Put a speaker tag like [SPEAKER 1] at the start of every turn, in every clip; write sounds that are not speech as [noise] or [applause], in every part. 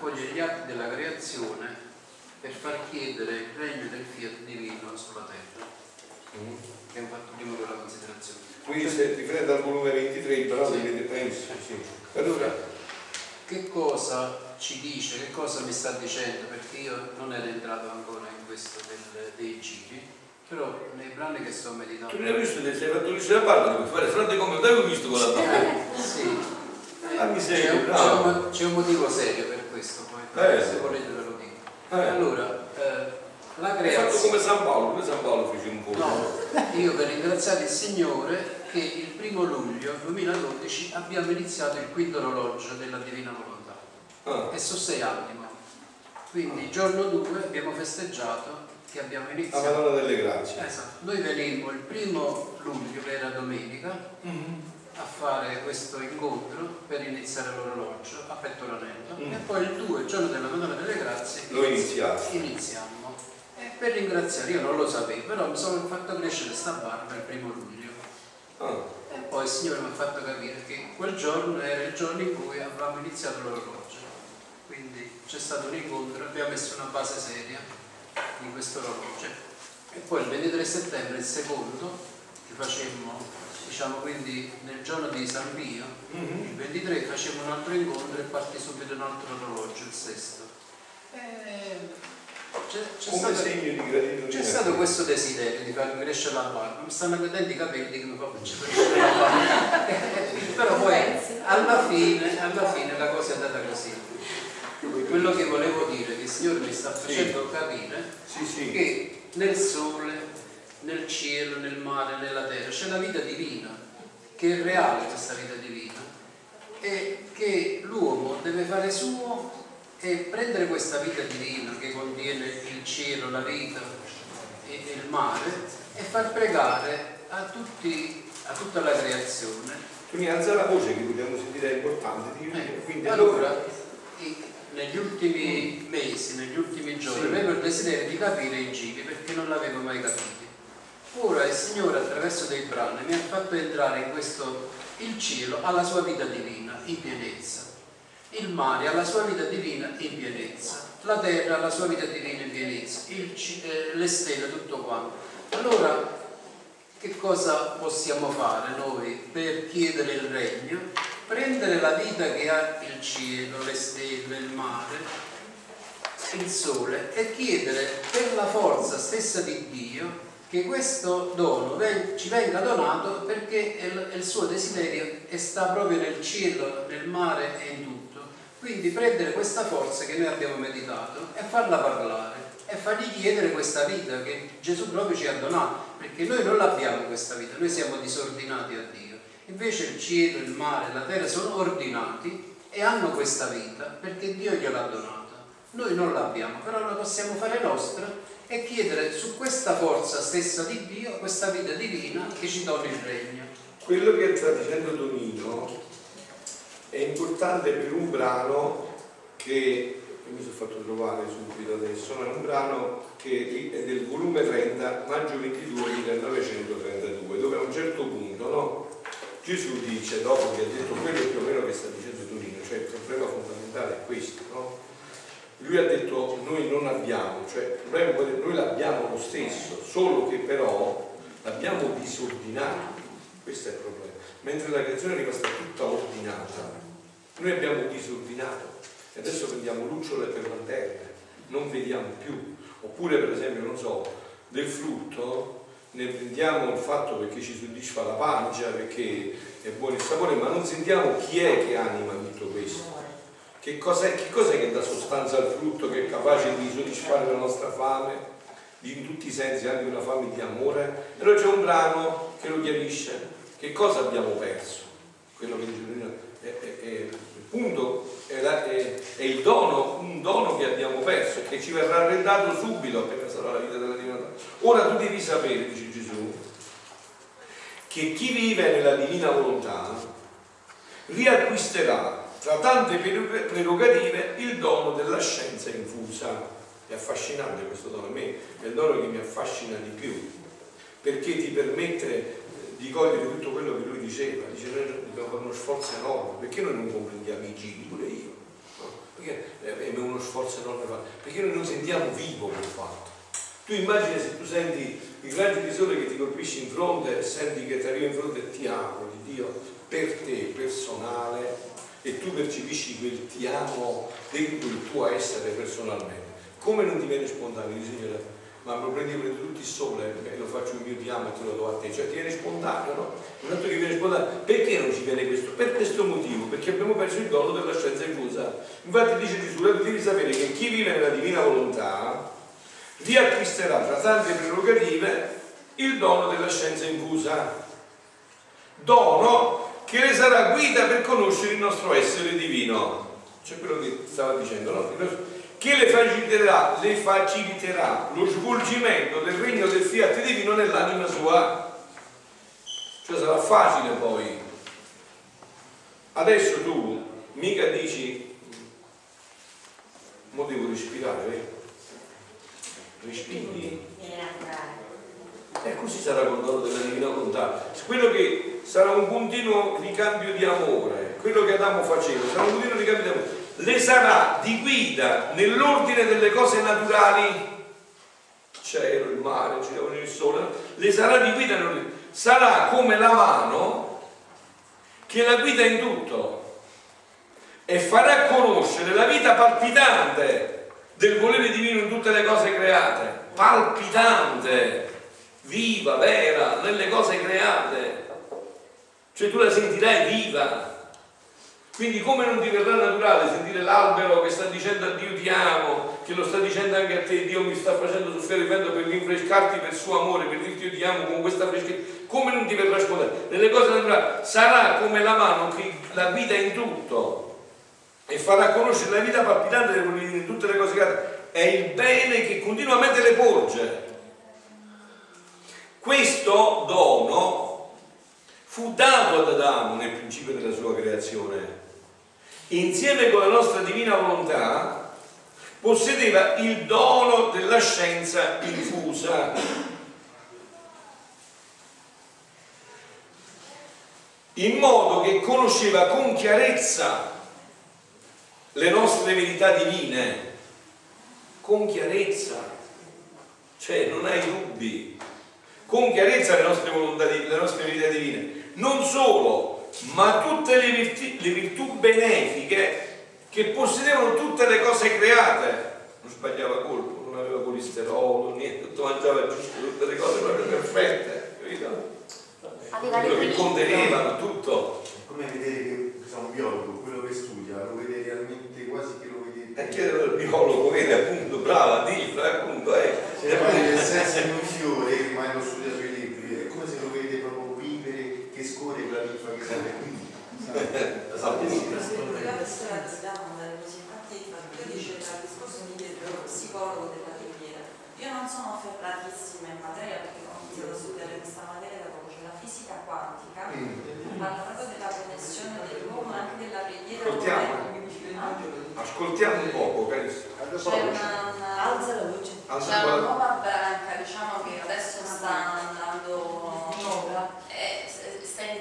[SPEAKER 1] raccoglie gli atti della creazione per far chiedere il regno del fiat divino sulla terra.
[SPEAKER 2] Mm.
[SPEAKER 1] Abbiamo fatto prima quella considerazione.
[SPEAKER 2] Quindi se riprende al volume 23, però
[SPEAKER 1] Sì.
[SPEAKER 2] vedete preso. Sì.
[SPEAKER 1] Allora, che cosa ci dice, che cosa mi sta dicendo? Perché io non ero entrato ancora in questo del- dei giri, però nei brani che sto meditando.
[SPEAKER 3] Tu ne hai visto, ti sei fatto lisciare la barba, devi fare fronte come l'avevo visto con la.
[SPEAKER 1] Eh, sì.
[SPEAKER 2] Ah, mi sei
[SPEAKER 1] C'è un, un- un motivo serio per
[SPEAKER 2] Eh.
[SPEAKER 1] se volete ve lo dico.
[SPEAKER 2] Eh.
[SPEAKER 1] Allora, eh, la
[SPEAKER 3] Hai fatto
[SPEAKER 1] creazione.
[SPEAKER 3] come San Paolo, come San Paolo fece un po'.
[SPEAKER 1] No, io per ringraziare il Signore che il primo luglio 2012 abbiamo iniziato il quinto orologio della Divina Volontà
[SPEAKER 2] Ah,
[SPEAKER 1] e sono sei anni. Quindi il giorno 2 abbiamo festeggiato che abbiamo
[SPEAKER 2] la
[SPEAKER 1] iniziato.
[SPEAKER 2] Madonna delle Grazie.
[SPEAKER 1] Esatto, noi venimmo il primo luglio, che era domenica, a fare questo incontro per iniziare l'orologio a Pettoranello
[SPEAKER 2] Mm.
[SPEAKER 1] e poi il 2, il giorno della Madonna delle Grazie,
[SPEAKER 2] Lo iniziate.
[SPEAKER 1] iniziamo. E per ringraziare, io non lo sapevo, però mi sono fatto crescere sta barba il primo luglio.
[SPEAKER 2] Ah,
[SPEAKER 1] E poi il Signore mi ha fatto capire che quel giorno era il giorno in cui avevamo iniziato l'orologio. Quindi c'è stato un incontro, abbiamo messo una base seria di questo orologio. E poi il 23 settembre, il secondo, che facemmo, diciamo quindi nel giorno di San Pio, il 23 facemmo un altro incontro e partì subito un altro orologio, il sesto. E c'è, c'è
[SPEAKER 2] come
[SPEAKER 1] stato-
[SPEAKER 2] segno di gratitudine.
[SPEAKER 1] c'è stato questo desiderio di farmi crescere la barba, mi stanno cadendo i capelli che mi fa crescere la barba. [laughs] Però poi alla fine, alla fine la cosa è andata così. Quello che volevo dire, che il Signore mi sta facendo capire
[SPEAKER 2] Sì, sì.
[SPEAKER 1] che nel sole, nel cielo, nel mare, nella terra c'è la vita divina, che è reale questa vita divina e che l'uomo deve fare suo e prendere questa vita divina che contiene il cielo, la vita e il mare e far pregare a, tutti, a tutta la creazione
[SPEAKER 2] Quindi alza la voce che vogliamo sentire è importante.
[SPEAKER 1] eh, allora, negli ultimi mesi, negli ultimi giorni,
[SPEAKER 2] Sì.
[SPEAKER 1] avevo il desiderio di capire i giri perché non l'avevo mai capito. Ora il Signore attraverso dei brani mi ha fatto entrare in questo, il cielo alla sua vita divina, in pienezza. Il mare alla sua vita divina in pienezza. La terra alla sua vita divina in pienezza. Il eh, le stelle, tutto quanto. Allora, che cosa possiamo fare noi per chiedere il regno? Prendere la vita che ha il cielo, le stelle, il mare, il sole e chiedere per la forza stessa di Dio che questo dono ci venga donato perché il, il suo desiderio e sta proprio nel cielo, nel mare e in tutto. Quindi prendere questa forza che noi abbiamo meditato e farla parlare e fargli chiedere questa vita che Gesù proprio ci ha donato, perché noi non l'abbiamo questa vita, noi siamo disordinati a Dio. Invece il cielo, il mare, la terra sono ordinati e hanno questa vita perché Dio gliel'ha donata. Noi non l'abbiamo, però la possiamo fare nostra e chiedere su questa forza stessa di Dio, questa vita divina che ci dona il regno.
[SPEAKER 2] Quello che sta dicendo Donino è importante per un brano che, che mi sono fatto trovare subito adesso, è un brano che è del volume 30, maggio 22 1932, dove a un certo punto no, Gesù dice, dopo che ha detto quello più o meno che sta dicendo Donino, cioè il problema fondamentale è questo, no? Lui ha detto noi non abbiamo, cioè il problema è che noi l'abbiamo lo stesso, solo che però l'abbiamo disordinato, questo è il problema. Mentre la creazione è rimasta tutta ordinata, noi abbiamo disordinato e adesso prendiamo lucciole per lanterne, non vediamo più. Oppure per esempio, non so, del frutto ne prendiamo il fatto perché ci soddisfa la pancia, perché è buono il sapore, ma non sentiamo chi è che anima tutto questo. Che cos'è, che cos'è che dà sostanza al frutto che è capace di soddisfare la nostra fame, di, in tutti i sensi anche una fame di amore? E allora c'è un brano che lo chiarisce. Che cosa abbiamo perso? Quello che dice Torino è, è- è- punto è, è- è il dono, un dono che abbiamo perso e che ci verrà arredato subito appena sarà la vita della divinità. Ora tu devi sapere, dice Gesù, che chi vive nella divina volontà riacquisterà tra tante prerogative il dono della scienza infusa. È affascinante questo dono, a me è il dono che mi affascina di più, perché ti permette eh, di cogliere tutto quello che lui diceva, dice noi dobbiamo fare uno sforzo enorme, perché noi non comprendiamo i giri, pure io, perché è uno sforzo enorme fare, perché noi non sentiamo vivo quel fatto. Tu immagini se tu senti il raggio di che ti colpisce in fronte senti che ti arriva in fronte e ti amo di Dio per te, personale, e tu percepisci quel ti amo dentro il tuo essere personalmente. Come non ti viene spontaneo? Dici, Signore, ma lo prendi, prendi tutti il sole e lo faccio il mio ti amo e te lo do a te. Cioè ti viene spontaneo, no? Un altro che viene spontaneo. Perché non ci viene questo? Per questo motivo, perché abbiamo perso il dono della scienza infusa. Infatti dice Gesù, devi sapere che chi vive nella divina volontà vi acquisterà tra tante prerogative il dono della scienza infusa. Dono che le sarà guida per conoscere il nostro essere divino. C'è quello che stava dicendo, no? Che le faciliterà, le faciliterà lo svolgimento del regno del fiat divino nell'anima sua. Cioè sarà facile poi. Adesso tu mica dici, mo devo respirare, eh? respiri e così sarà col dono della divina volontà quello che sarà un continuo ricambio di amore quello che Adamo faceva sarà un continuo ricambio di amore. Le sarà di guida nell'ordine delle cose naturali. Cielo, il mare, cielo, il sole le sarà di guida sarà come la mano che la guida in tutto e farà conoscere la vita palpitante del volere divino in tutte le cose create, palpitante, viva, vera, nelle cose create. Cioè tu la sentirai viva. Quindi come non ti verrà naturale sentire l'albero che sta dicendo a Dio ti amo, che lo sta dicendo anche a te, Dio mi sta facendo soffrire il vento per rinfrescarti per suo amore, per dirti io ti amo con questa freschezza, come non ti verrà spontaneo? Nelle cose naturali sarà come la mano che la guida in tutto e farà conoscere la vita palpitante di tutte le cose che è il bene che continuamente le porge. Questo dono fu dato ad Adamo nel principio della sua creazione. Insieme con la nostra divina volontà possedeva il dono della scienza infusa. In modo che conosceva con chiarezza le nostre verità divine con chiarezza, cioè non hai dubbi, con chiarezza le nostre volontà, le nostre verità divine. Non solo, ma tutte le virtù, le virtù benefiche che possedevano tutte le cose create. Non sbagliava colpo, non aveva colesterolo, niente, tutto mangiava giusto, tutte le cose proprio perfette, capito? Quello che contenevano tutto.
[SPEAKER 4] Come vedere che un biologo, quello che studia, lo vede realmente quasi che lo vede.
[SPEAKER 2] E chiedere al biologo, vede appunto, brava, dillo, appunto, eh.
[SPEAKER 4] Se poi nel senso di un fiore, rimane lo studia sui libri, è come se lo vede proprio vivere, che scorre quella linfa che sale qui.
[SPEAKER 5] Esatto. Io dice al discorso mi chiede lo psicologo della preghiera. Io non sono afferratissima in materia perché ho iniziato a studiare questa materia da poco, cioè la fisica quantica, parla proprio della connessione dell'uomo e anche della preghiera.
[SPEAKER 2] Ascoltiamo. Ascoltiamo un poco, carissimo.
[SPEAKER 5] C'è una, una,
[SPEAKER 6] alza la voce.
[SPEAKER 5] C'è una nuova branca, diciamo che adesso sta andando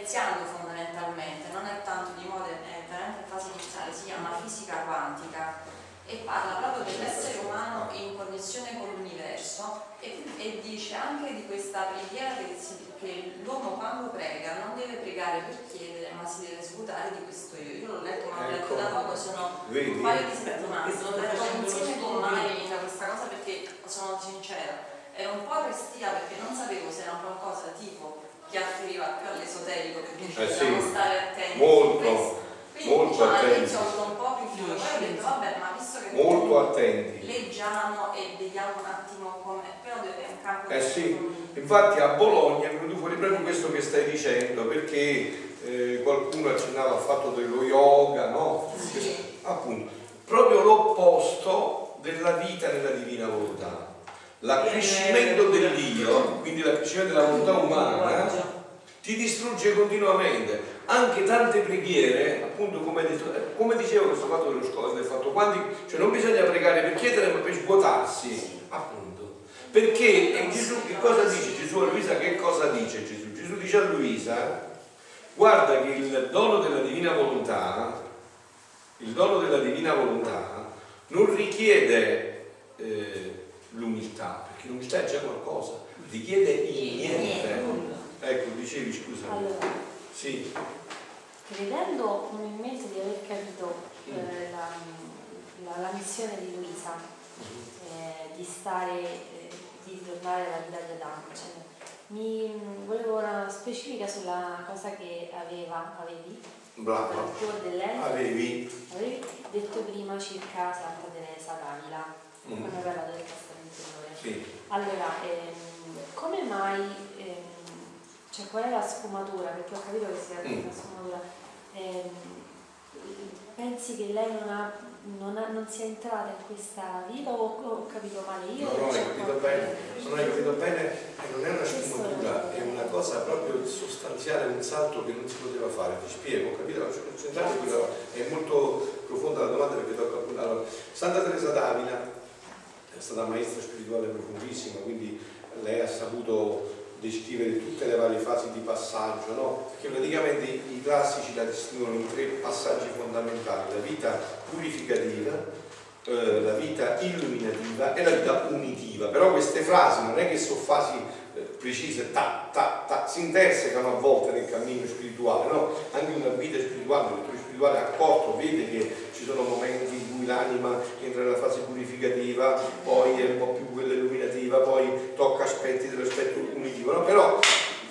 [SPEAKER 5] iniziando fondamentalmente, non è tanto di moda, è veramente in fase iniziale, si chiama fisica quantica e parla proprio dell'essere umano in connessione con l'universo e, e, dice anche di questa preghiera che, che, l'uomo quando prega non deve pregare per chiedere ma si deve svuotare di questo io. Io l'ho letto ma l'ho letto da ecco. poco, sono Vedi? un paio di settimane, l'ho letto insieme con Maria questa cosa perché sono sincera, ero un po' restia perché non sapevo se era qualcosa tipo che afferiva più all'esoterico perché eh dobbiamo sì. stare attenti.
[SPEAKER 2] Molto.
[SPEAKER 5] Quindi
[SPEAKER 2] molto
[SPEAKER 5] diciamo,
[SPEAKER 2] attenti.
[SPEAKER 5] un po' più fiume, poi ho detto vabbè ma visto che
[SPEAKER 2] molto attenti.
[SPEAKER 5] leggiamo e vediamo un attimo come, però è un campo
[SPEAKER 2] eh sì. Infatti a Bologna è venuto fuori proprio questo che stai dicendo, perché eh, qualcuno accennava al fatto dello yoga, no?
[SPEAKER 5] Sì.
[SPEAKER 2] Appunto, proprio l'opposto della vita nella divina volontà. L'accrescimento dell'io, quindi l'accrescimento della volontà umana, ti distrugge continuamente. Anche tante preghiere, appunto come, detto, eh, come dicevo questo fatto dello scopo del fatto quanti, cioè non bisogna pregare per chiedere ma per svuotarsi, appunto. Perché Gesù che cosa dice Gesù a Luisa? Che cosa dice Gesù? Gesù dice a Luisa, guarda che il dono della divina volontà, il dono della divina volontà non richiede eh, l'umiltà, perché l'umiltà è già qualcosa, richiede il niente. Ecco, dicevi scusa.
[SPEAKER 6] Allora,
[SPEAKER 2] Sì.
[SPEAKER 6] credendo umilmente di aver capito eh, la, la- la missione di Luisa, eh, di stare, eh, di tornare alla vita di Adamo, cioè, mi volevo una specifica sulla cosa che aveva, avevi,
[SPEAKER 2] Brava. Avevi.
[SPEAKER 6] avevi detto prima circa Santa Teresa d'Avila,
[SPEAKER 2] Mm.
[SPEAKER 6] quando hai parlato del testamento d'amore.
[SPEAKER 2] Sì.
[SPEAKER 6] Allora, ehm, come mai, ehm, cioè qual è la sfumatura? Perché ho capito che si tratta di
[SPEAKER 2] Mm.
[SPEAKER 6] una sfumatura. Ehm, pensi che lei non, ha, non, ha- non sia entrata in questa vita o ho capito male io?
[SPEAKER 2] No, no, hai capito bene, non hai capito bene e non è una sfumatura, è una cosa proprio sostanziale, un salto che non si poteva fare. Ti spiego, ho capito? Quella- è molto profonda la domanda perché tocca appunto. Allora, Santa Teresa d'Avila è stata maestra spirituale profondissima, quindi lei ha saputo descrivere tutte le varie fasi di passaggio, no? Perché praticamente i classici la distinguono in tre passaggi fondamentali, la vita purificativa, eh, la vita illuminativa e la vita unitiva. Però queste frasi non è che sono fasi eh, precise, ta, ta, ta, si intersecano a volte nel cammino spirituale, no? Anche una vita spirituale, un lettore spirituale accorto vede che ci sono momenti in cui l'anima entra nella fase purificativa, poi è un po' più quella illuminativa, poi tocca aspetti dell'aspetto unitivo, no? Però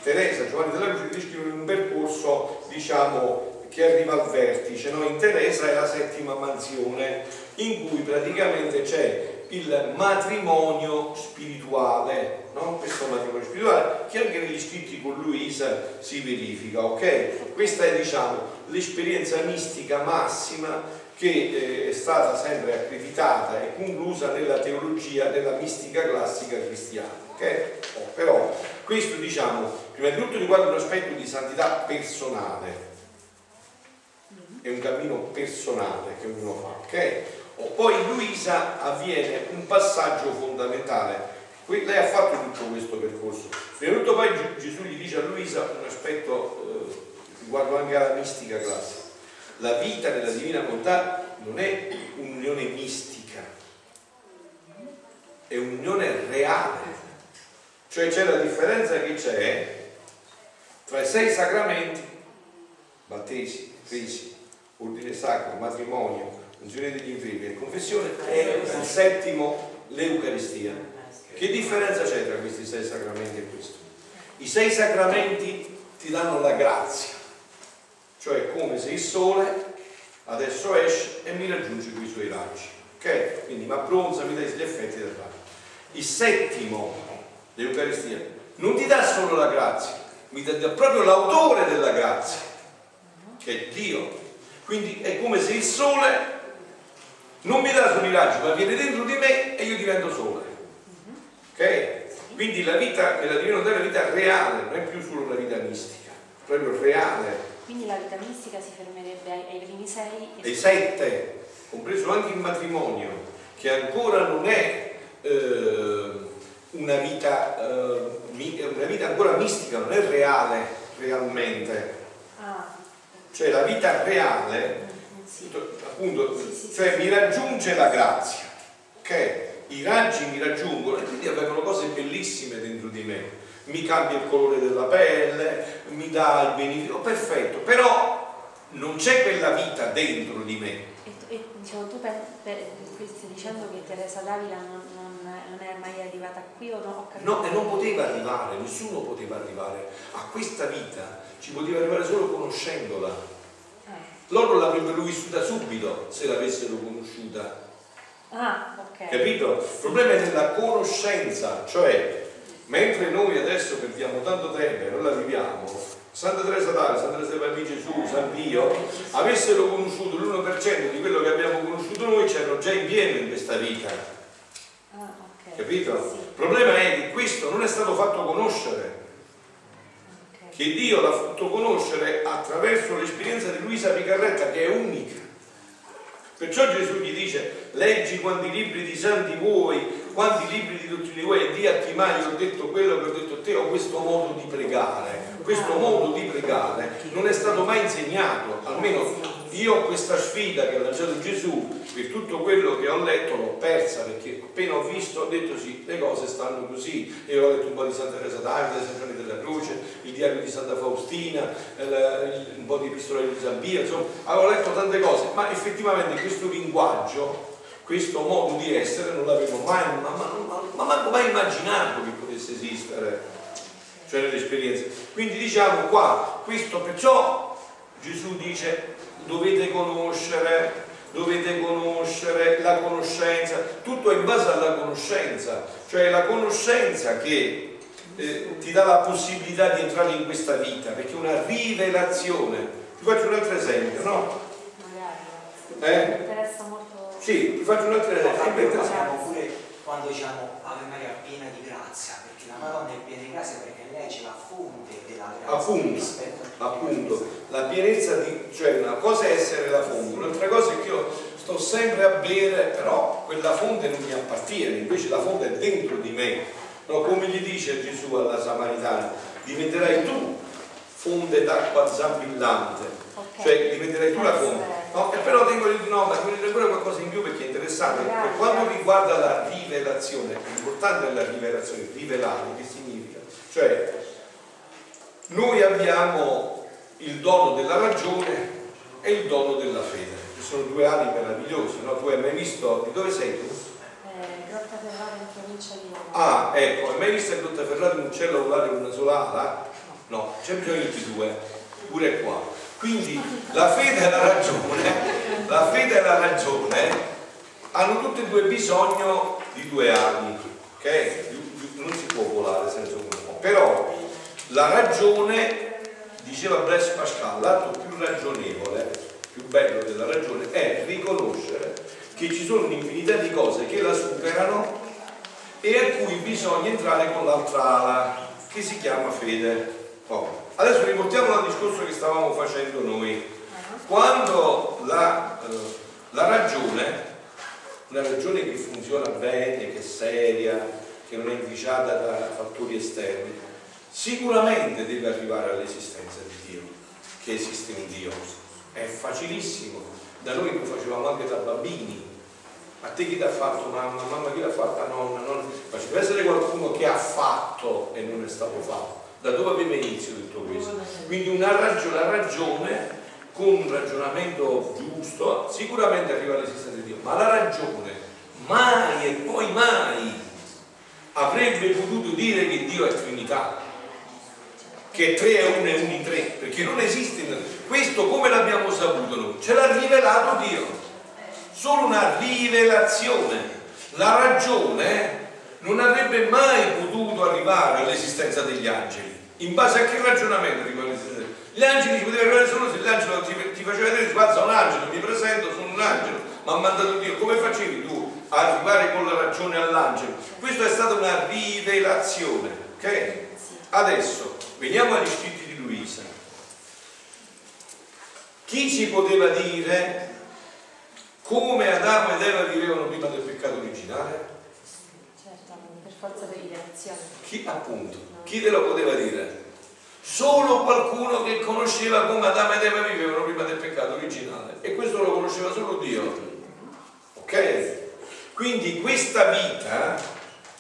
[SPEAKER 2] Teresa, Giovanni della Croce descrivono un percorso, diciamo, che arriva al vertice, no? In Teresa è la settima mansione, in cui praticamente c'è il matrimonio spirituale, no? questo matrimonio spirituale che anche negli scritti con Luisa si verifica, ok? Questa è diciamo l'esperienza mistica massima che eh, è stata sempre accreditata e conclusa nella teologia della mistica classica cristiana, ok? Oh, però questo diciamo prima di tutto riguarda un aspetto di santità personale, è un cammino personale che ognuno fa, ok? Poi in Luisa avviene un passaggio fondamentale. Lei ha fatto tutto questo percorso. Tutto poi Ge- Gesù gli dice a Luisa un aspetto eh, riguardo anche alla mistica classica. La vita nella divina volontà non è un'unione mistica, è un'unione reale. Cioè c'è la differenza che c'è tra i sei sacramenti, battesimo, crisi, ordine sacro, matrimonio, unzione degli infermi e confessione, e il settimo, l'Eucaristia. Che differenza c'è tra questi sei sacramenti e questo? I sei sacramenti ti danno la grazia, cioè come se il sole adesso esce e mi raggiunge con i suoi raggi, ok? Quindi mi abbronza, mi dà gli effetti del raggio. Il settimo, l'Eucaristia, non ti dà solo la grazia, mi dà proprio l'autore della grazia, che è Dio. Quindi è come se il sole non mi dà solo i raggi, ma viene dentro di me e io divento sole. Ok? Quindi la vita nella divina volontà è la vita reale, non è più solo la vita mistica, proprio reale.
[SPEAKER 6] Quindi la vita mistica si fermerebbe ai, ai primi sei
[SPEAKER 2] E sette, compreso anche il matrimonio, che ancora non è eh, una, vita, eh, una vita ancora mistica, non è reale realmente.
[SPEAKER 6] Ah,
[SPEAKER 2] Cioè la vita reale
[SPEAKER 6] sì.
[SPEAKER 2] appunto,
[SPEAKER 6] Sì, sì,
[SPEAKER 2] cioè mi raggiunge la grazia, ok? I raggi mi raggiungono e quindi avvengono cose bellissime dentro di me. Mi cambia il colore della pelle, mi dà il beneficio, perfetto, però non c'è quella vita dentro di me.
[SPEAKER 6] E, e, diciamo, tu per, per, stai dicendo che Teresa d'Avila non, non, non è mai arrivata qui o no?
[SPEAKER 2] No, e non poteva arrivare, nessuno poteva arrivare a questa vita, ci poteva arrivare solo conoscendola. Loro l'avrebbero vissuta subito se l'avessero conosciuta.
[SPEAKER 6] Ah, ok.
[SPEAKER 2] Capito? Il problema è nella conoscenza, cioè mentre noi adesso perdiamo tanto tempo e non la viviamo, Santa Teresa d'Avila, Santa Teresa del Bambino Gesù, San Pio, avessero conosciuto l'1% di quello che abbiamo conosciuto noi, c'erano già in pieno in questa vita,
[SPEAKER 6] Ah, ok.
[SPEAKER 2] capito?
[SPEAKER 6] Sì,
[SPEAKER 2] Il problema è che questo non è stato fatto conoscere. Che Dio l'ha fatto conoscere attraverso l'esperienza di Luisa Picarretta che è unica. Perciò Gesù gli dice, leggi quanti libri di santi vuoi, quanti libri di dottrine vuoi e di a chi mai ho detto quello che ho detto a te, ho questo modo di pregare. Questo modo di pregare non è stato mai insegnato, almeno io questa sfida che ha lanciato Gesù, per tutto quello che ho letto l'ho persa perché appena ho visto ho detto sì, le cose stanno così. E ho letto un po' di Santa Teresa d'Avila, San Giovanni della Croce, il diario di Santa Faustina, un po' di epistola di Zambia, insomma, avevo letto tante cose, ma effettivamente questo linguaggio, questo modo di essere non l'avevo mai, ma, ma, ma, ma manco mai immaginato che potesse esistere, cioè nell'esperienza. Quindi diciamo qua, questo perciò Gesù dice dovete conoscere, dovete conoscere la conoscenza, tutto è in base alla conoscenza, cioè la conoscenza che eh, ti dà la possibilità di entrare in questa vita, perché è una rivelazione. Ti faccio un altro esempio, no?
[SPEAKER 6] Magari,
[SPEAKER 2] Eh?
[SPEAKER 6] mi interessa molto.
[SPEAKER 2] Sì, ti faccio un altro esempio.
[SPEAKER 7] Pure quando diciamo Ave Maria piena di grazia, la Madonna è piena di grazia perché lei c'è la fonte della grazia
[SPEAKER 2] Appunto, appunto, la pienezza di, cioè una cosa è essere la fonte, un'altra cosa è che io sto sempre a bere, però quella fonte non mi appartiene, invece la fonte è dentro di me. No, come gli dice Gesù alla Samaritana, diventerai tu fonte d'acqua zampillante,
[SPEAKER 6] Ok.
[SPEAKER 2] cioè diventerai tu la fonte. No, e però tengo di no, dire pure qualcosa in più perché è interessante. Per quanto riguarda la rivelazione, l'importante è la rivelazione, rivelare, che significa? Cioè, noi abbiamo il dono della ragione e il dono della fede, che sono due ali meravigliosi, no? Tu hai mai visto, di dove sei tu?
[SPEAKER 6] Eh, Grotta Ferrara in provincia di.
[SPEAKER 2] Ah, ecco, hai mai visto il Grotta Ferrata un uccello volare con una sola ala? No, c'è bisogno di due, pure qua. Quindi la fede e la ragione, la fede e la ragione hanno tutte e due bisogno di due ali, ok? Non si può volare senza uno. Però la ragione, diceva Blaise Pascal, l'atto più ragionevole, più bello della ragione è riconoscere che ci sono un'infinità di cose che la superano e a cui bisogna entrare con l'altra ala, che si chiama fede. Oh. Adesso riportiamo al discorso che stavamo facendo noi. Quando la, eh, la ragione, una ragione che funziona bene, che è seria, che non è inficiata da fattori esterni, sicuramente deve arrivare all'esistenza di Dio, che esiste un Dio. È facilissimo, da noi lo facevamo anche da bambini. A te chi l'ha fatto mamma? Mamma chi l'ha fatta nonna? nonna? Ma ci deve essere qualcuno che ha fatto e non è stato fatto. Da dove aveva inizio tutto questo? Quindi una ragione, la ragione con un ragionamento giusto sicuramente arriva all'esistenza di Dio, ma la ragione mai e poi mai avrebbe potuto dire che Dio è Trinità, che tre è uno e uno in tre, perché non esiste. Questo come l'abbiamo saputo noi? Ce l'ha rivelato Dio, solo una rivelazione. La ragione non avrebbe mai potuto arrivare all'esistenza degli angeli. In base a che ragionamento arriva all'esistenza? Gli angeli ci potevano arrivare solo se l'angelo ti, ti faceva vedere, guarda, un angelo, mi presento, sono un angelo, mi ha mandato Dio. Come facevi tu a arrivare con la ragione all'angelo? Questa è stata una rivelazione, ok? Adesso veniamo agli scritti di Luisa. Chi ci poteva dire come Adamo ed Eva vivevano prima del peccato originale?
[SPEAKER 6] Forza rivelazione.
[SPEAKER 2] Chi appunto? Chi te lo poteva dire? Solo qualcuno che conosceva come Adamo ed Eva vivevano prima del peccato originale. E questo lo conosceva solo Dio. Ok? Quindi questa vita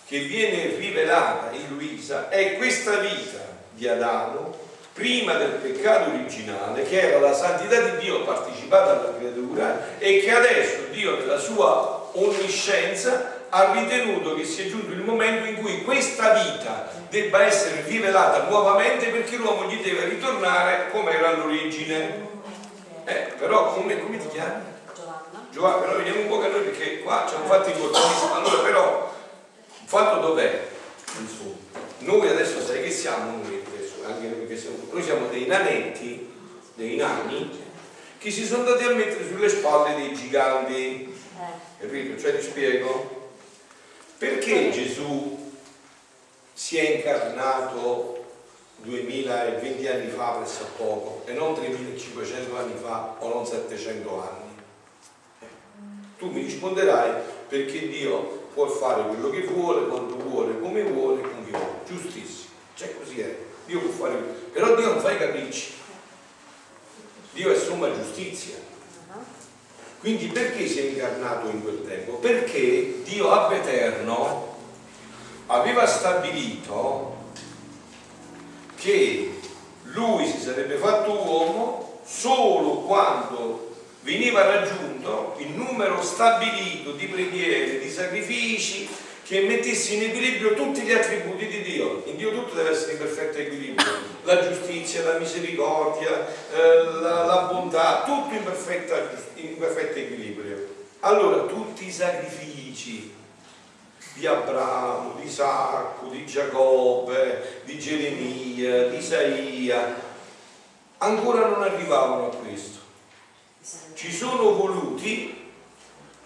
[SPEAKER 2] che viene rivelata in Luisa è questa vita di Adamo prima del peccato originale, che era la santità di Dio partecipata alla creatura e che adesso Dio nella sua onniscienza ha ritenuto che sia giunto il momento in cui questa vita debba essere rivelata nuovamente perché l'uomo gli deve ritornare come era all'origine. Eh, però come, come ti chiami?
[SPEAKER 6] Giovanna.
[SPEAKER 2] Giovanni, però vediamo un po' che noi perché qua c'è un fatto importantissimo. Allora però, il fatto dov'è? Insomma, noi adesso sai che siamo noi adesso, anche noi che siamo, noi siamo dei nanetti, dei nani, che si sono andati a mettere sulle spalle dei giganti.
[SPEAKER 6] Eh,
[SPEAKER 2] Capito? Cioè ti spiego? Perché Gesù si è incarnato 2020 anni fa presso poco e non 3500 anni fa o non 700 anni. Tu mi risponderai perché Dio può fare quello che vuole, quando vuole, come vuole, con chi vuole. Giustissimo, cioè così è. Dio può fare però Dio non fa i capricci. Dio è somma giustizia. Quindi perché si è incarnato in quel tempo? Perché Dio ab eterno aveva stabilito che lui si sarebbe fatto uomo solo quando veniva raggiunto il numero stabilito di preghiere, di sacrifici che mettesse in equilibrio tutti gli attributi di Dio. In Dio tutto deve essere in perfetto equilibrio, la giustizia, la misericordia, eh, la, la, bontà, tutto in, perfetta, in perfetto equilibrio. Allora tutti i sacrifici di Abramo, di Isacco, di Giacobbe, di Geremia, di Isaia, ancora non arrivavano a questo. Ci sono voluti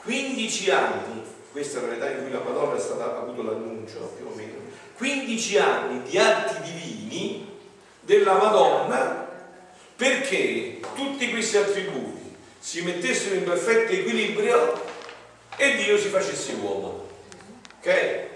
[SPEAKER 2] 15 anni questa è l'età in cui la Madonna è stata, ha avuto l'annuncio più o meno, 15 anni di atti divini della Madonna perché tutti questi attributi si mettessero in perfetto equilibrio e Dio si facesse uomo. Ok?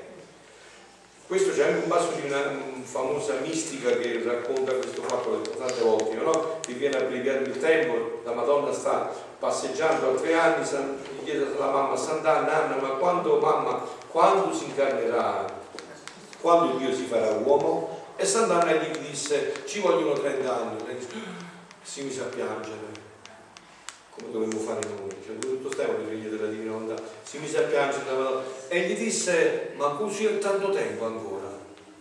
[SPEAKER 2] Questo c'è anche un passo di una famosa mistica che racconta questo fatto, tante volte, no? Che viene abbreviato il tempo, la Madonna sta passeggiando a tre anni, gli chiede alla mamma Sant'Anna, Anna, ma quando mamma, quando si incarnerà? Quando Dio si farà uomo? E Sant'Anna gli disse, ci vogliono 30 anni. Si mise a piangere, come dovremmo fare noi. Cioè, tutto Stefano, figlio della Divina Volontà, si mise a piangere e gli disse, ma così è tanto tempo ancora?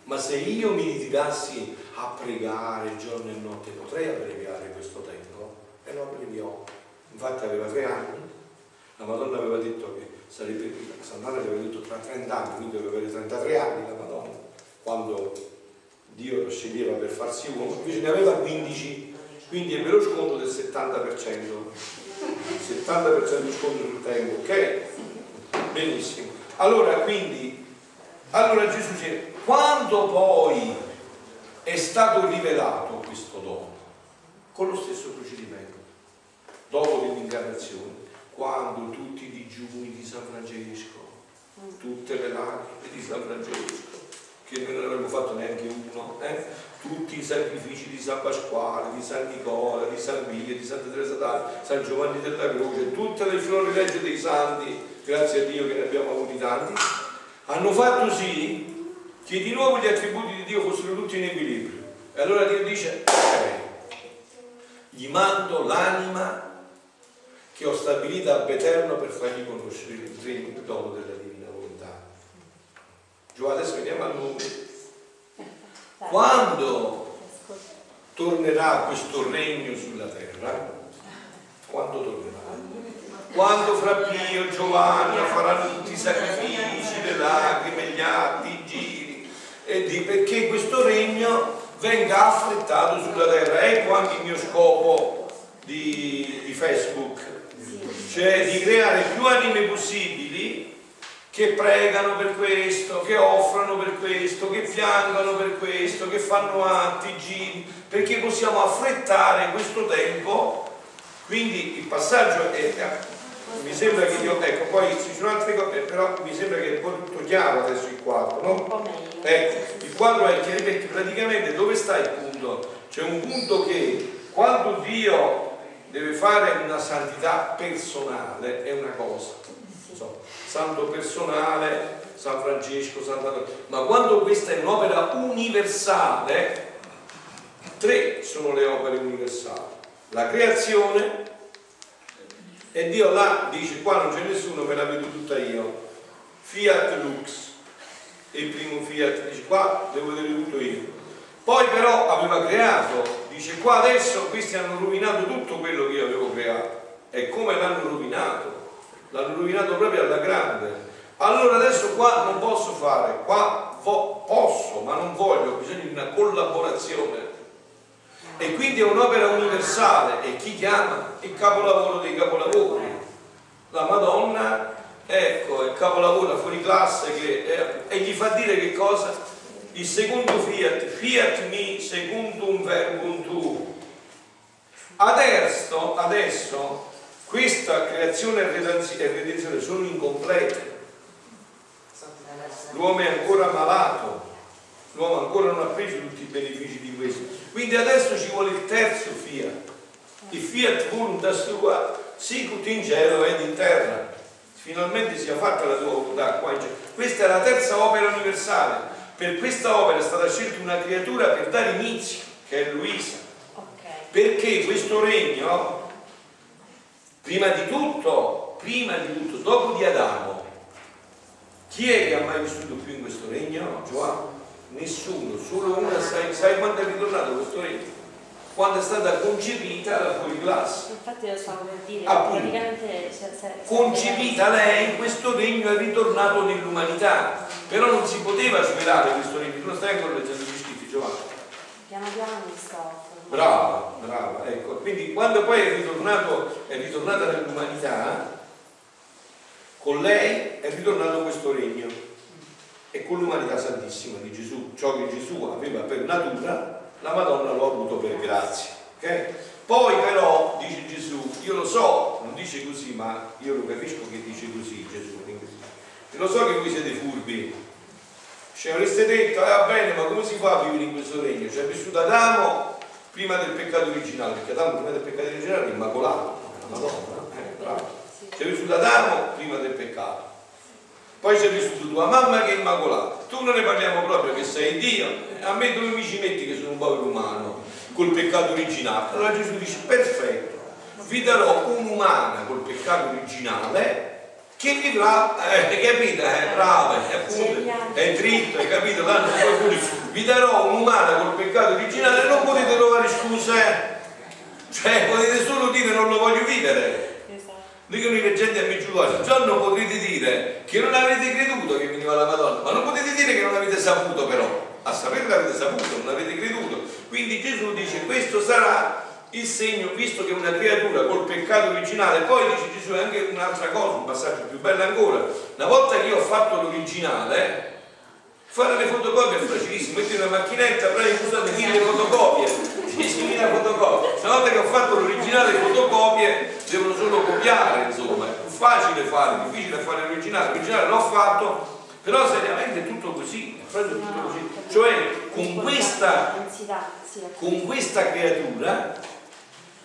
[SPEAKER 2] Ma se io mi ritirassi a pregare giorno e notte, potrei abbreviare questo tempo? E lo abbreviò. Infatti aveva tre anni, la Madonna aveva detto che sarebbe, Sant'Anna aveva detto tra 30 anni, quindi doveva avere 33 anni la Madonna, quando Dio lo sceglieva per farsi uomo, invece ne aveva 15, quindi ebbe lo sconto del 70%, il 70% di sconto sul tempo, ok? Benissimo. Allora quindi, allora Gesù dice, quando poi è stato rivelato questo dono, con lo stesso procedimento, dopo dell'incarnazione, quando tutti i digiuni di San Francesco, tutte le lacrime di San Francesco, che noi non avremmo fatto neanche uno, eh? Tutti i sacrifici di San Pasquale, di San Nicola, di San Via, di Santa Teresa d'Avila, San Giovanni della Croce, tutte le florilegge dei santi, grazie a Dio che ne abbiamo avuti tanti, hanno fatto sì che di nuovo gli attributi di Dio fossero tutti in equilibrio. E allora Dio dice, ok, gli mando l'anima che ho stabilito ab eterno per fargli conoscere il dono della divina volontà. Giù adesso veniamo a noi. Quando tornerà questo regno sulla terra? Quando tornerà? Quando fra Pio e Giovanni faranno tutti i sacrifici, le lacrime, gli atti, i giri, e di perché questo regno venga affrettato sulla terra. Ecco anche il mio scopo di, di Facebook cioè di creare più anime possibili che pregano per questo, che offrono per questo, che piangono per questo, che fanno atti, giri, perché possiamo affrettare questo tempo. Quindi il passaggio è, mi sembra che io, ecco, poi ci sono altre cose, però mi sembra che è tutto chiaro adesso il quadro, no? Ecco, il quadro è chiaro perché praticamente dove sta il punto? C'è un punto che quando Dio deve fare una santità personale è una cosa, santo personale, San Francesco, Santa ma quando questa è un'opera universale, tre sono le opere universali, la creazione e Dio là dice qua non c'è nessuno, me la vedo tutta io, Fiat Lux, il primo Fiat dice qua devo vedere tutto io, poi però aveva creato Dice qua adesso questi hanno rovinato tutto quello che io avevo creato. E come l'hanno rovinato? L'hanno rovinato proprio alla grande. Allora adesso qua non posso fare, qua posso, ma non voglio, ho bisogno di una collaborazione. E quindi è un'opera universale e chi chiama? Il capolavoro dei capolavori. La Madonna, ecco, è il capolavoro fuori classe che, è, e gli fa dire che cosa? il secondo fiat, fiat mi secundum verbum tu. Adesso, adesso questa creazione e redenzione sono incomplete. L'uomo è ancora malato, l'uomo ancora non ha preso tutti i benefici di questo. Quindi adesso ci vuole il terzo fiat, il fiat voluntas tua, sicut in cielo ed in terra. Finalmente sia fatta la tua volontà qua in cielo. Questa è la terza opera universale. Per questa opera è stata scelta una creatura per dare inizio, che è Luisa. Perché questo regno, prima di tutto, prima di tutto, dopo di Adamo, chi è che ha mai vissuto più in questo regno? Giovanni. Nessuno, solo una, sai, sai quando è ritornato questo regno? Quando è stata concepita la fuori classe.
[SPEAKER 6] Infatti lo stavo per dire,
[SPEAKER 2] Appunto.
[SPEAKER 6] praticamente
[SPEAKER 2] Concepita lei, questo regno è ritornato nell'umanità. Però non si poteva svelare questo regno. Tu non stai ancora leggendo gli scritti, Giovanni?
[SPEAKER 6] Piano piano mi sto.
[SPEAKER 2] Brava, brava, ecco. Quindi quando poi è ritornato, è ritornata nell'umanità, con lei è ritornato questo regno. E con l'umanità santissima di Gesù, ciò che Gesù aveva per natura, la Madonna lo ha avuto per grazia. ok? Poi però, dice Gesù, io lo so, non dice così, ma io lo capisco che dice così Gesù. E lo so che voi siete furbi. Ci avreste detto, eh va bene, ma come si fa a vivere in questo regno? C'è vissuto Adamo prima del peccato originale, perché Adamo prima del peccato originale è immacolato, la Madonna, eh, bravo. C'è vissuto Adamo prima del peccato. Poi c'è vissuto tua mamma che è immacolata. Tu non ne parliamo proprio che sei Dio. A me dove mi ci metti che sono un povero umano col peccato originale? Allora Gesù dice, perfetto, vi darò un'umana col peccato originale che vivrà, eh, capito? È brava, è appunto, è dritto, hai capito? Qualcuno dice, vi darò un'umana col peccato originale e non potete trovare scuse. Cioè, potete solo dire non lo voglio vivere.
[SPEAKER 6] Esatto.
[SPEAKER 2] Dicono i leggenti a Meggiugorio, già non potrete dire che non avete creduto che veniva la Madonna, ma non potete dire che non avete saputo però. A sapere l'avete saputo, non avete creduto. Quindi Gesù dice questo sarà il segno, visto che una creatura col peccato originale, poi dice Gesù anche un'altra cosa, un passaggio più bello ancora. Una volta che io ho fatto l'originale, fare le fotocopie è facilissimo, metti una macchinetta, prendi scusate mille fotocopie, 10.000 fotocopie. Una volta che ho fatto l'originale le fotocopie devono solo copiare, insomma, è più facile fare, difficile fare l'originale, l'originale l'ho fatto, però seriamente è tutto così, è proprio tutto così. Cioè con questa, con questa creatura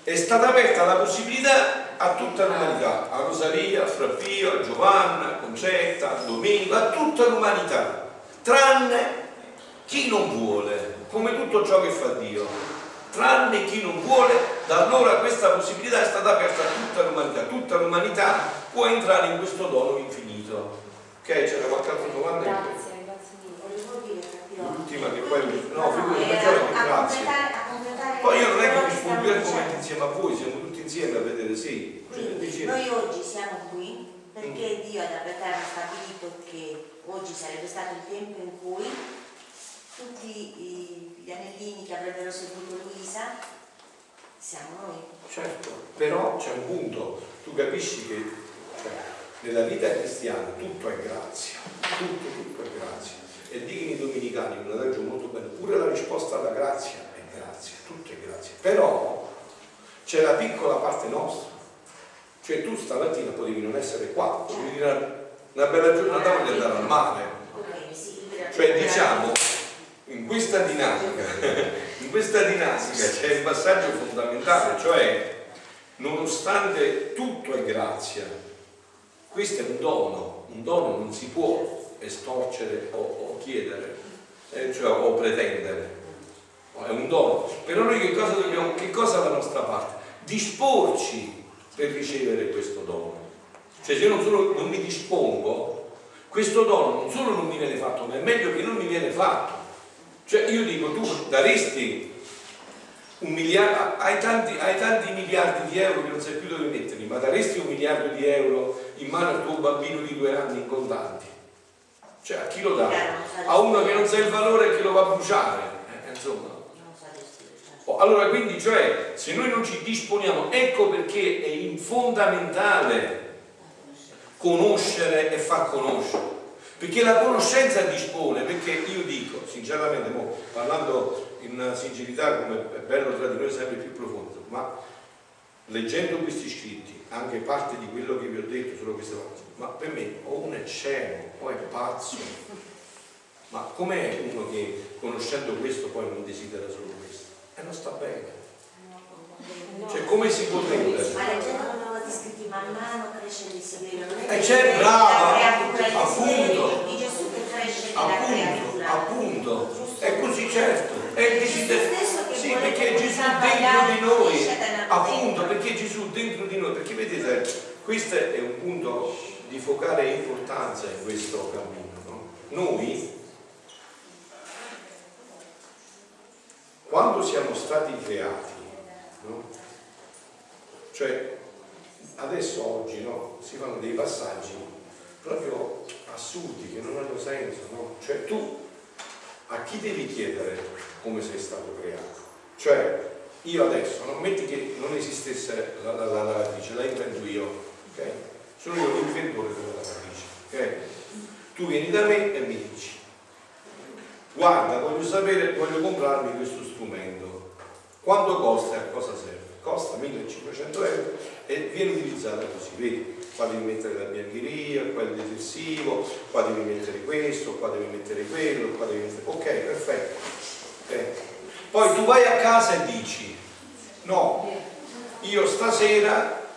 [SPEAKER 2] è stata aperta la possibilità a tutta l'umanità, a Rosalia, a Frappio, a Giovanna, a Concetta, a Domenico, a tutta l'umanità, tranne chi non vuole, come tutto ciò che fa Dio. Tranne chi non vuole, da allora questa possibilità è stata aperta a tutta l'umanità. Tutta l'umanità può entrare in questo dono infinito. Ok, c'era qualche altra domanda?
[SPEAKER 6] Grazie, grazie mille.
[SPEAKER 8] Volevo dire, capito?
[SPEAKER 2] L'ultima che poi... No, figurati,
[SPEAKER 8] Eh, a
[SPEAKER 2] che grazie. Poi io non è che mi
[SPEAKER 8] dicendo.
[SPEAKER 2] insieme a voi, siamo tutti insieme a vedere, sì. Cioè,
[SPEAKER 8] Quindi
[SPEAKER 2] dici-
[SPEAKER 8] noi oggi siamo qui perché Dio da Betlemme ha stabilito che oggi sarebbe stato il tempo in cui tutti gli anellini che avrebbero seguito Luisa siamo noi.
[SPEAKER 2] Certo, però c'è un punto, tu capisci che cioè, nella vita cristiana tutto è grazia, tutto, tutto è grazia. E dicono i dominicani un adagio molto bello, pure la risposta alla grazia è grazia, tutto è grazia. Però c'è la piccola parte nostra, cioè tu stamattina potevi non essere qua, potevi dire una bella giornata voglio andare al mare, cioè diciamo, in questa dinamica, [laughs] in questa dinamica c'è il passaggio fondamentale, cioè nonostante tutto è grazia, questo è un dono, un dono non si può estorcere o, o chiedere, eh, cioè, o pretendere, è un dono. Però noi che cosa dobbiamo, che cosa è la nostra parte? Disporci per ricevere questo dono. Cioè se io non, solo, non mi dispongo, questo dono non solo non mi viene fatto, ma è meglio che non mi viene fatto. Cioè io dico, tu daresti un miliardo, hai tanti, hai tanti miliardi di euro che non sai più dove metterli, ma daresti un miliardo di euro in mano al tuo bambino di due anni in contanti? Cioè a chi lo dai? A uno che non sa il valore e che lo va a bruciare. Eh, insomma.
[SPEAKER 8] Non sa gestire, certo.
[SPEAKER 2] Oh, Allora quindi, cioè, se noi non ci disponiamo, ecco perché è fondamentale conoscere e far conoscere. Perché la conoscenza dispone, perché io dico, sinceramente, parlando in sincerità, come è bello tra di noi sempre più profondo, ma leggendo questi scritti, anche parte di quello che vi ho detto solo queste cose, ma per me o uno è cieco o è pazzo. Ma com'è uno che conoscendo questo poi non desidera solo? E non sta bene. Cioè come si tendere?
[SPEAKER 8] Ma leggendo la nuova di scritti man mano cresce il desiderio. Non è
[SPEAKER 2] Eh,
[SPEAKER 8] che
[SPEAKER 2] c'è,
[SPEAKER 8] la
[SPEAKER 2] brava, appunto.
[SPEAKER 8] di Gesù che cresce
[SPEAKER 2] Appunto, appunto, è così certo, è il desiderio. Sì, perché Gesù dentro di noi, appunto, perché Gesù dentro di noi, perché vedete, questo è un punto di focale importanza in questo cammino. no? Noi, quando siamo stati creati, no? cioè adesso oggi no, si fanno dei passaggi proprio assurdi che non hanno senso, no? cioè tu a chi devi chiedere come sei stato creato? Cioè io adesso, no? metti che non esistesse la, la, la lavatrice, la invento io, ok? Sono io l'inventore della lavatrice, ok? Tu vieni da me e mi dici, guarda, voglio sapere, voglio comprarmi questo strumento, quanto costa e a cosa serve? Costa 1500 euro e viene utilizzata così, vedi? Qua devi mettere la biancheria, qua il detersivo, qua devi mettere questo, qua devi mettere quello, qua devi mettere... Ok, perfetto. Ok. Poi tu vai a casa e dici, no, io stasera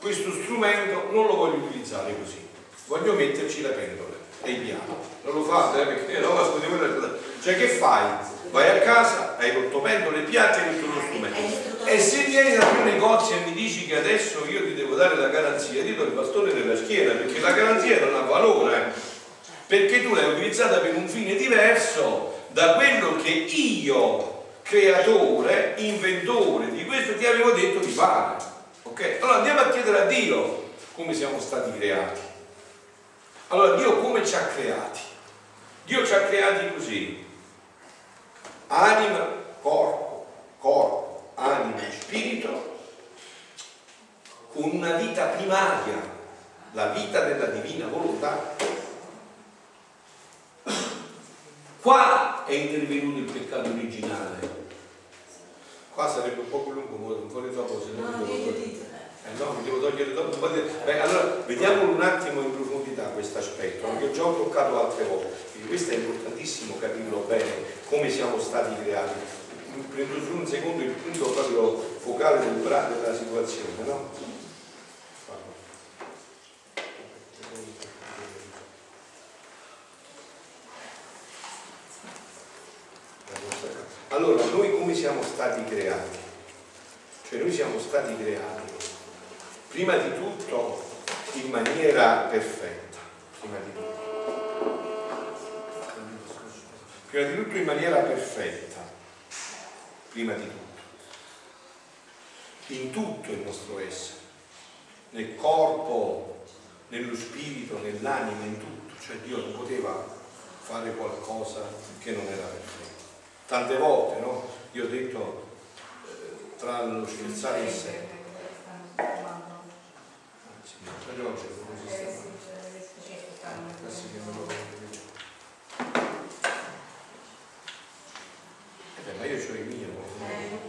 [SPEAKER 2] questo strumento non lo voglio utilizzare così, voglio metterci le pendole e il piano. Non lo fate, eh, perché no, quello- cioè che fai? Vai a casa, hai rotto pendole, piatti e tutto lo strumento. E se vieni dal mio negozio e mi dici che adesso io ti devo dare la garanzia, ti do il bastone della schiena, perché la garanzia non ha valore, perché tu l'hai utilizzata per un fine diverso da quello che io, creatore, inventore di questo, ti avevo detto di fare. Ok? Allora andiamo a chiedere a Dio come siamo stati creati. Allora Dio come ci ha creati? Dio ci ha creati così. Anima, corpo, corpo, anima e spirito, con una vita primaria, la vita della divina volontà. Qua è intervenuto il peccato originale. Qua sarebbe un po' lungo, di dopo se non
[SPEAKER 8] No,
[SPEAKER 2] devo togliere. Eh no, mi devo togliere dopo. Beh, allora vediamolo un attimo in profondità questo aspetto, che ho già toccato altre volte. Questo è importantissimo capirlo bene, come siamo stati creati. Prendo solo un secondo il punto proprio focale del bra- della situazione, no? Allora, noi come siamo stati creati? Cioè noi siamo stati creati prima di tutto in maniera perfetta, prima di tutto. Prima di tutto in maniera perfetta, prima di tutto. In tutto il nostro essere, nel corpo, nello spirito, nell'anima, in tutto. Cioè Dio non poteva fare qualcosa che non era perfetto. Tante volte, no? Io ho detto eh, tra lo scherzare e il serio. Sì, per oggi come si sta? Adesso che me lo vedo. Eh beh, ma io ho i miei. Non è un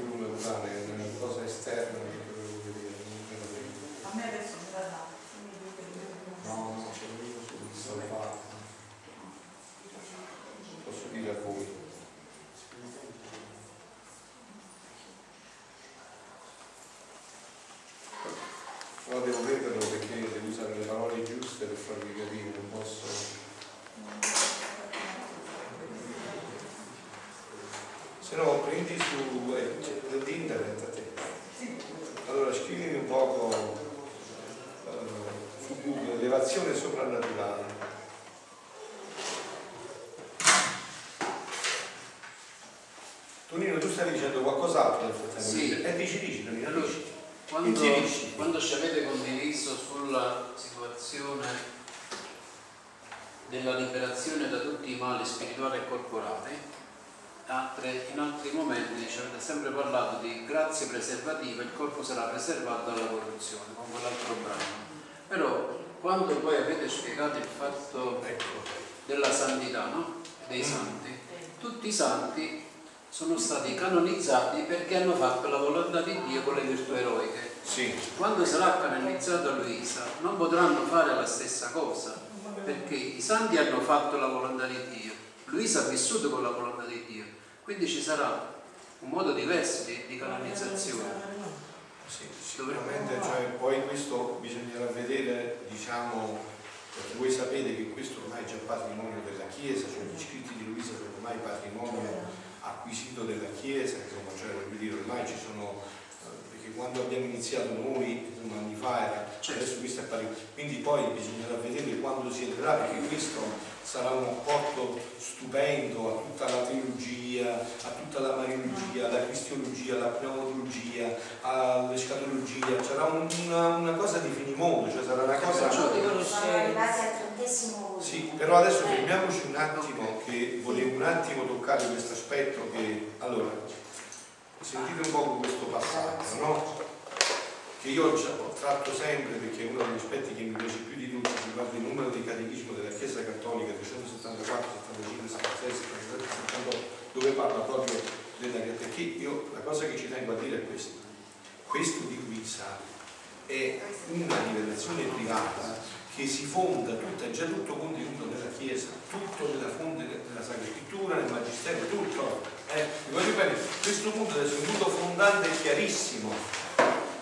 [SPEAKER 2] volume totale, è una cosa esterna che dovevo vedere. non me lo vedo.
[SPEAKER 9] A me adesso mi dà da.
[SPEAKER 2] No, no, c'è un libro sul salvato. Posso dire a voi. Però devo prenderlo perché devo usare le parole giuste per farvi capire, non posso. Se no prendi su eh, c'è internet a te. Allora scrivimi un poco eh, su Google elevazione soprannaturale. Tonino, tu stavi dicendo qualcos'altro nel frattempo?
[SPEAKER 1] Sì.
[SPEAKER 2] Eh, dici, dici, Tonino,
[SPEAKER 1] Allora,
[SPEAKER 2] dici.
[SPEAKER 1] quando, quando ci avete condiviso sulla situazione della liberazione da tutti i mali spirituali e corporali, altre- in altri momenti dice, avete sempre parlato di grazie preservative, il corpo sarà preservato dalla corruzione, con quell'altro brano. Però quando poi avete spiegato il fatto della santità, no? dei santi, tutti i santi sono stati canonizzati perché hanno fatto la volontà di Dio con le virtù eroiche.
[SPEAKER 2] Sì,
[SPEAKER 1] Quando sarà canonizzata Luisa non potranno fare la stessa cosa, perché i santi hanno fatto la volontà di Dio, Luisa ha vissuto con la volontà di Dio, quindi ci sarà un modo diverso di, di canonizzazione.
[SPEAKER 2] sì, sicuramente, cioè, poi questo bisognerà vedere, diciamo, perché voi sapete che questo ormai è già patrimonio della Chiesa, cioè gli scritti di Luisa sono ormai patrimonio acquisito della Chiesa, insomma, cioè voglio dire, ormai ci sono, quando abbiamo iniziato noi, insomma, anni fa era, adesso questo è patrimonio, quindi poi bisognerà vedere quando si entrerà, perché questo sarà un apporto stupendo a tutta la teologia, a tutta la mariologia, alla cristiologia, alla pneumatologia, all'escatologia, sarà un- una, una cosa di finimondo, cioè sarà una cosa...
[SPEAKER 8] Sono arrivati al trentesimo volume.
[SPEAKER 2] Sì, però adesso fermiamoci un attimo, che volevo un attimo toccare questo aspetto che, allora, sentite un po' questo passaggio, no? Che io ho tratto sempre perché è uno degli aspetti che mi piace più di tutti, riguarda il numero di catechismo della Chiesa Cattolica 374, 75, 76, 77, 78, dove parla proprio della perché io la cosa che ci tengo a dire è questa. Questo di Luisa è una rivelazione privata che si fonda tutta, è già tutto contenuto nella Chiesa, tutto nella fonte della Sacra Scrittura, nel Magistero, tutto. Eh, voglio bene, questo punto essere un punto fondante e chiarissimo.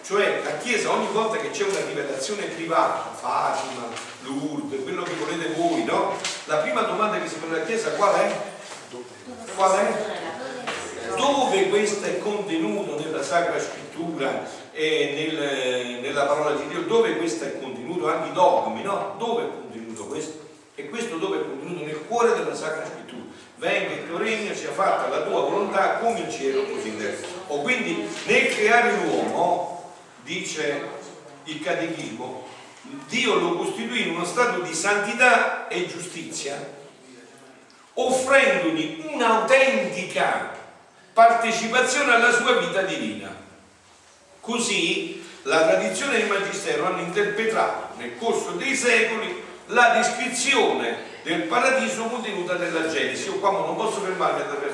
[SPEAKER 2] Cioè la Chiesa ogni volta che c'è una rivelazione privata, Fatima, Lourdes, quello che volete voi, no? La prima domanda che si pone alla Chiesa qual è? Qual è? Dove questo è contenuto nella Sacra Scrittura nel- nella parola di Dio? Dove questo è contenuto? Anche i dogmi, no? Dove è contenuto questo? E questo dove è contenuto? Nel cuore della Sacra Scrittura. Venga il tuo regno, sia fatta la tua volontà come in cielo così in terra. O quindi nel creare l'uomo, dice il catechismo, Dio lo costituì in uno stato di santità e giustizia, offrendogli un'autentica partecipazione alla sua vita divina. Così la tradizione e il magistero hanno interpretato nel corso dei secoli la descrizione del paradiso contenuta nella Genesi. Io qua non posso fermarmi a vedere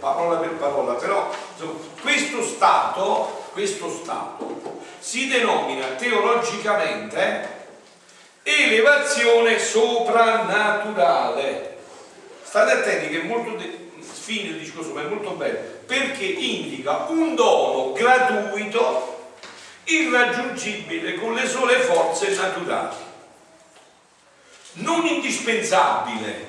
[SPEAKER 2] parola per parola, però insomma, questo stato, questo stato si denomina teologicamente elevazione soprannaturale. State attenti che è molto fine il discorso, ma è molto bello, perché indica un dono gratuito, irraggiungibile con le sole forze naturali, non indispensabile,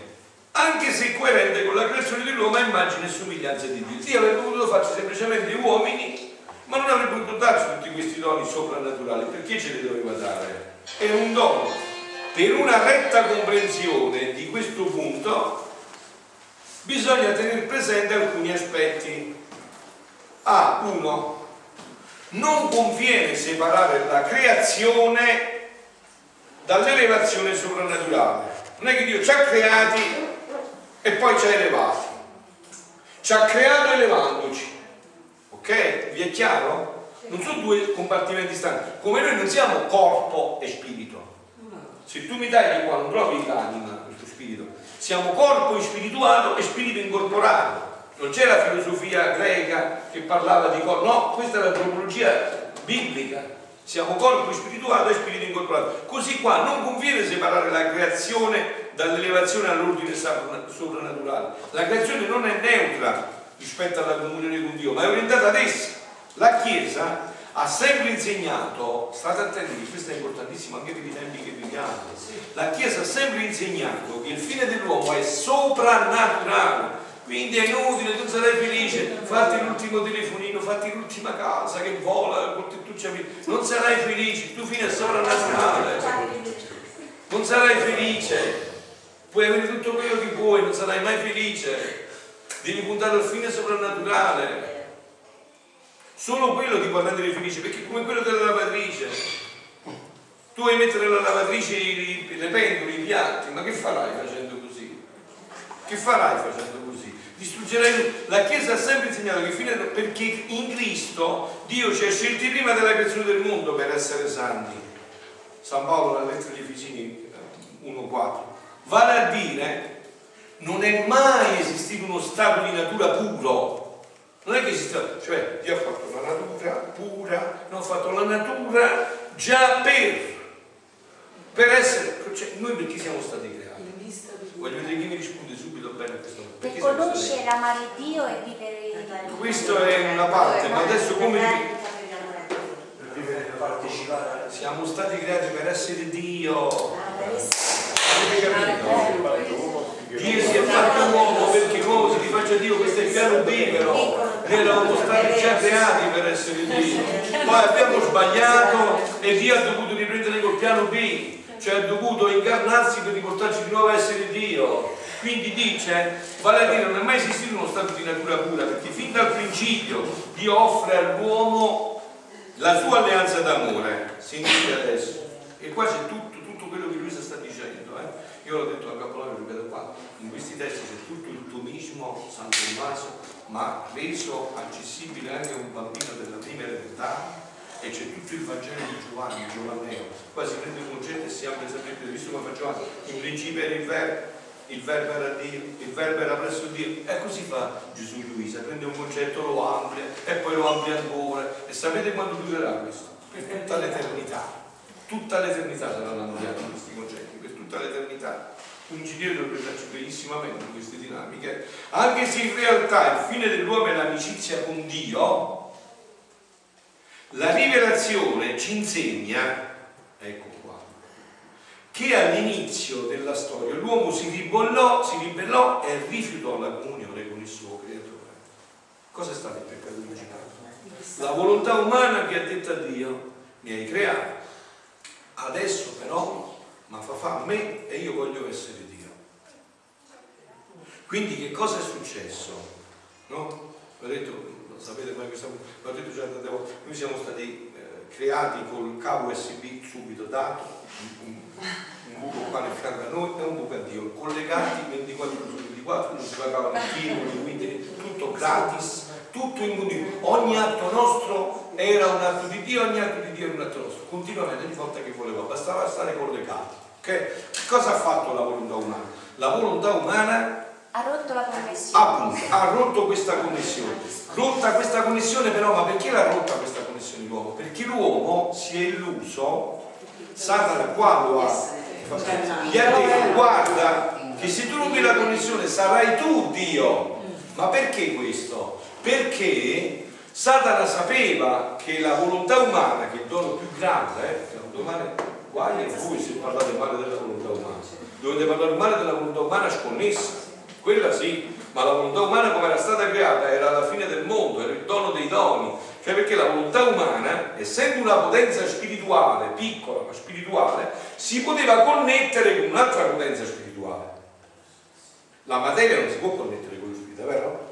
[SPEAKER 2] anche se coerente con la creazione dell'uomo a immagine e somiglianza di Dio. Dio avrebbe potuto farci semplicemente uomini, ma non avrebbe potuto darci tutti questi doni soprannaturali, perché ce li doveva dare? È un dono. Per una retta comprensione di questo punto, bisogna tenere presente alcuni aspetti. A. 1. Non conviene separare la creazione dall'elevazione soprannaturale. Non è che Dio ci ha creati e poi ci ha elevati. Ci ha creato elevandoci. Ok? Vi è chiaro? Non sono due compartimenti stanchi. Come noi non siamo corpo e spirito. Se tu mi tagli qua non trovi l'anima. Siamo corpo spirituato e spirito incorporato. Non c'è la filosofia greca che parlava di corpo, no, questa è la tropologia biblica. Siamo corpo spirituato e spirito incorporato. Così qua non conviene separare la creazione dall'elevazione all'ordine sopra- soprannaturale. La creazione non è neutra rispetto alla comunione con Dio, ma è orientata ad essa. La Chiesa ha sempre insegnato, state attenti, questo è importantissimo anche per i tempi che viviamo, la Chiesa ha sempre insegnato che il fine dell'uomo è soprannaturale, quindi è inutile, tu sarai felice, fatti l'ultimo telefonino, fatti l'ultima casa che vola, non sarai felice, il tuo fine è soprannaturale, non sarai felice, puoi avere tutto quello che vuoi, non sarai mai felice, devi puntare al fine soprannaturale. Solo quello ti può rendere felice, perché come quello della lavatrice. Tu vuoi mettere nella lavatrice le pentole, i piatti, ma che farai facendo così? Che farai facendo così? distruggerai. La Chiesa ha sempre insegnato che fine perché in Cristo Dio ci ha scelti prima della creazione del mondo per essere santi. San Paolo, la lettera di Efesini 1.4. Vale a dire, non è mai esistito uno stato di natura puro. Non è che esiste, cioè Dio ha fatto la natura pura, non ha fatto la natura già per, per essere, cioè, noi perché siamo stati creati? Voglio vedere chi mi risponde subito bene a questo.
[SPEAKER 8] Per
[SPEAKER 2] siamo stati
[SPEAKER 8] conoscere, amare Dio e vivere
[SPEAKER 2] Questo è una parte, ma adesso come
[SPEAKER 7] Per vivere per partecipare
[SPEAKER 2] Siamo stati creati per essere Dio.
[SPEAKER 10] Ah,
[SPEAKER 2] Avete capito? Dio si è fatto uomo perché l'uomo si rifaccia Dio, questo è il piano B però. Eravamo stati già creati per essere Dio. Poi abbiamo sbagliato e Dio ha dovuto riprendere col piano B, cioè ha dovuto incarnarsi per riportarci di nuovo a essere Dio. Quindi dice, vale a dire, non è mai esistito uno stato di natura pura, perché fin dal principio Dio offre all'uomo la sua alleanza d'amore. Sentite adesso. E qua c'è tutto, tutto quello che Luisa sta dicendo. eh. Io l'ho detto anche a Polonia, lo ripeto qua. In questi testi c'è tutto il tomismo San Tommaso, ma reso accessibile anche a un bambino della prima elementare. E c'è tutto il Vangelo di Giovanni, Giovanneo. Qua si prende un concetto e si apre sapete, visto come Giovanni. In principio era il verbo, il verbo era Dio, il verbo era presso Dio. E così fa Gesù Luisa, prende un concetto, lo amplia e poi lo amplia ancora. E sapete quando durerà questo? Per tutta l'eternità. Tutta l'eternità saranno ampliati questi concetti, per tutta l'eternità. Un ingegnere dovrebbe farci benissimamente queste dinamiche, anche se in realtà il fine dell'uomo è l'amicizia con Dio, la rivelazione ci insegna, ecco qua, che all'inizio della storia l'uomo si ribellò, si ribellò e rifiutò la comunione con il suo creatore. Cosa è stato il peccato originale? La volontà umana che ha detto a Dio, mi hai creato, adesso però ma fa fa a me e io voglio essere Dio. Quindi che cosa è successo? No? L'ho detto, lo sapete mai questa l'ho detto già tante volte, noi siamo stati eh, creati col cavo USB subito dato, un, un buco qua nel fianco a noi e un buco a Dio, collegati 24 ore su 24, non si pagavano i titoli, quindi tutto gratis, tutto continuo. Ogni atto nostro era un atto di Dio, ogni atto di Dio era un atto nostro, continuamente ogni volta che voleva, bastava stare collegati. ok? Cosa ha fatto la volontà umana? La volontà umana
[SPEAKER 8] Ha rotto la connessione.
[SPEAKER 2] appunto, ha rotto questa connessione. Rotta questa connessione però, ma perché l'ha rotta questa connessione l'uomo? Perché l'uomo si è illuso, Satana qua lo ha, gli ha detto guarda che se tu rompi la connessione sarai tu Dio. Ma perché questo? Perché Satana sapeva che la volontà umana, che è il dono più grande, eh, la umana, guai a voi se parlate male della volontà umana. Dovete parlare male della volontà umana sconnessa, quella sì, ma la volontà umana come era stata creata era la fine del mondo, era il dono dei doni, cioè perché la volontà umana, essendo una potenza spirituale, piccola ma spirituale, si poteva connettere con un'altra potenza spirituale. La materia non si può connettere con lo spirito, vero?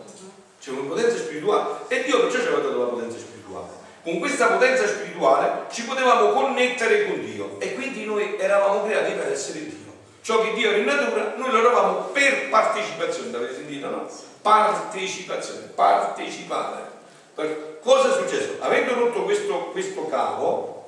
[SPEAKER 2] C'è una potenza spirituale e Dio perciò ci aveva dato la potenza spirituale. Con questa potenza spirituale ci potevamo connettere con Dio e quindi noi eravamo creati per essere Dio. Ciò che Dio era in natura, noi lo eravamo per partecipazione, l'avete sentito no? Partecipazione, partecipare. Cosa è successo? Avendo rotto questo, questo cavo,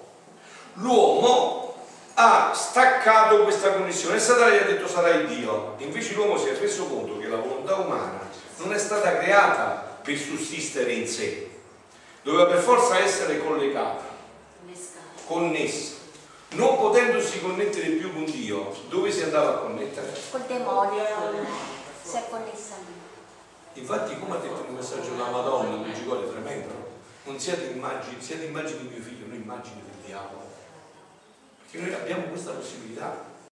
[SPEAKER 2] l'uomo ha staccato questa connessione e Satana gli ha detto sarai Dio. Invece l'uomo si è reso conto che la volontà umana non è stata creata per sussistere in sé, doveva per forza essere collegata, connessa. Non potendosi connettere più con Dio, dove si andava a connettere?
[SPEAKER 8] Col demonio. Si è connessa lì.
[SPEAKER 2] Infatti, come ha detto nel messaggio della Madonna, Luigi Gole, tremendo, no? non siate immagini, siate immagini di mio figlio, non immagini del diavolo. Perché noi abbiamo questa possibilità.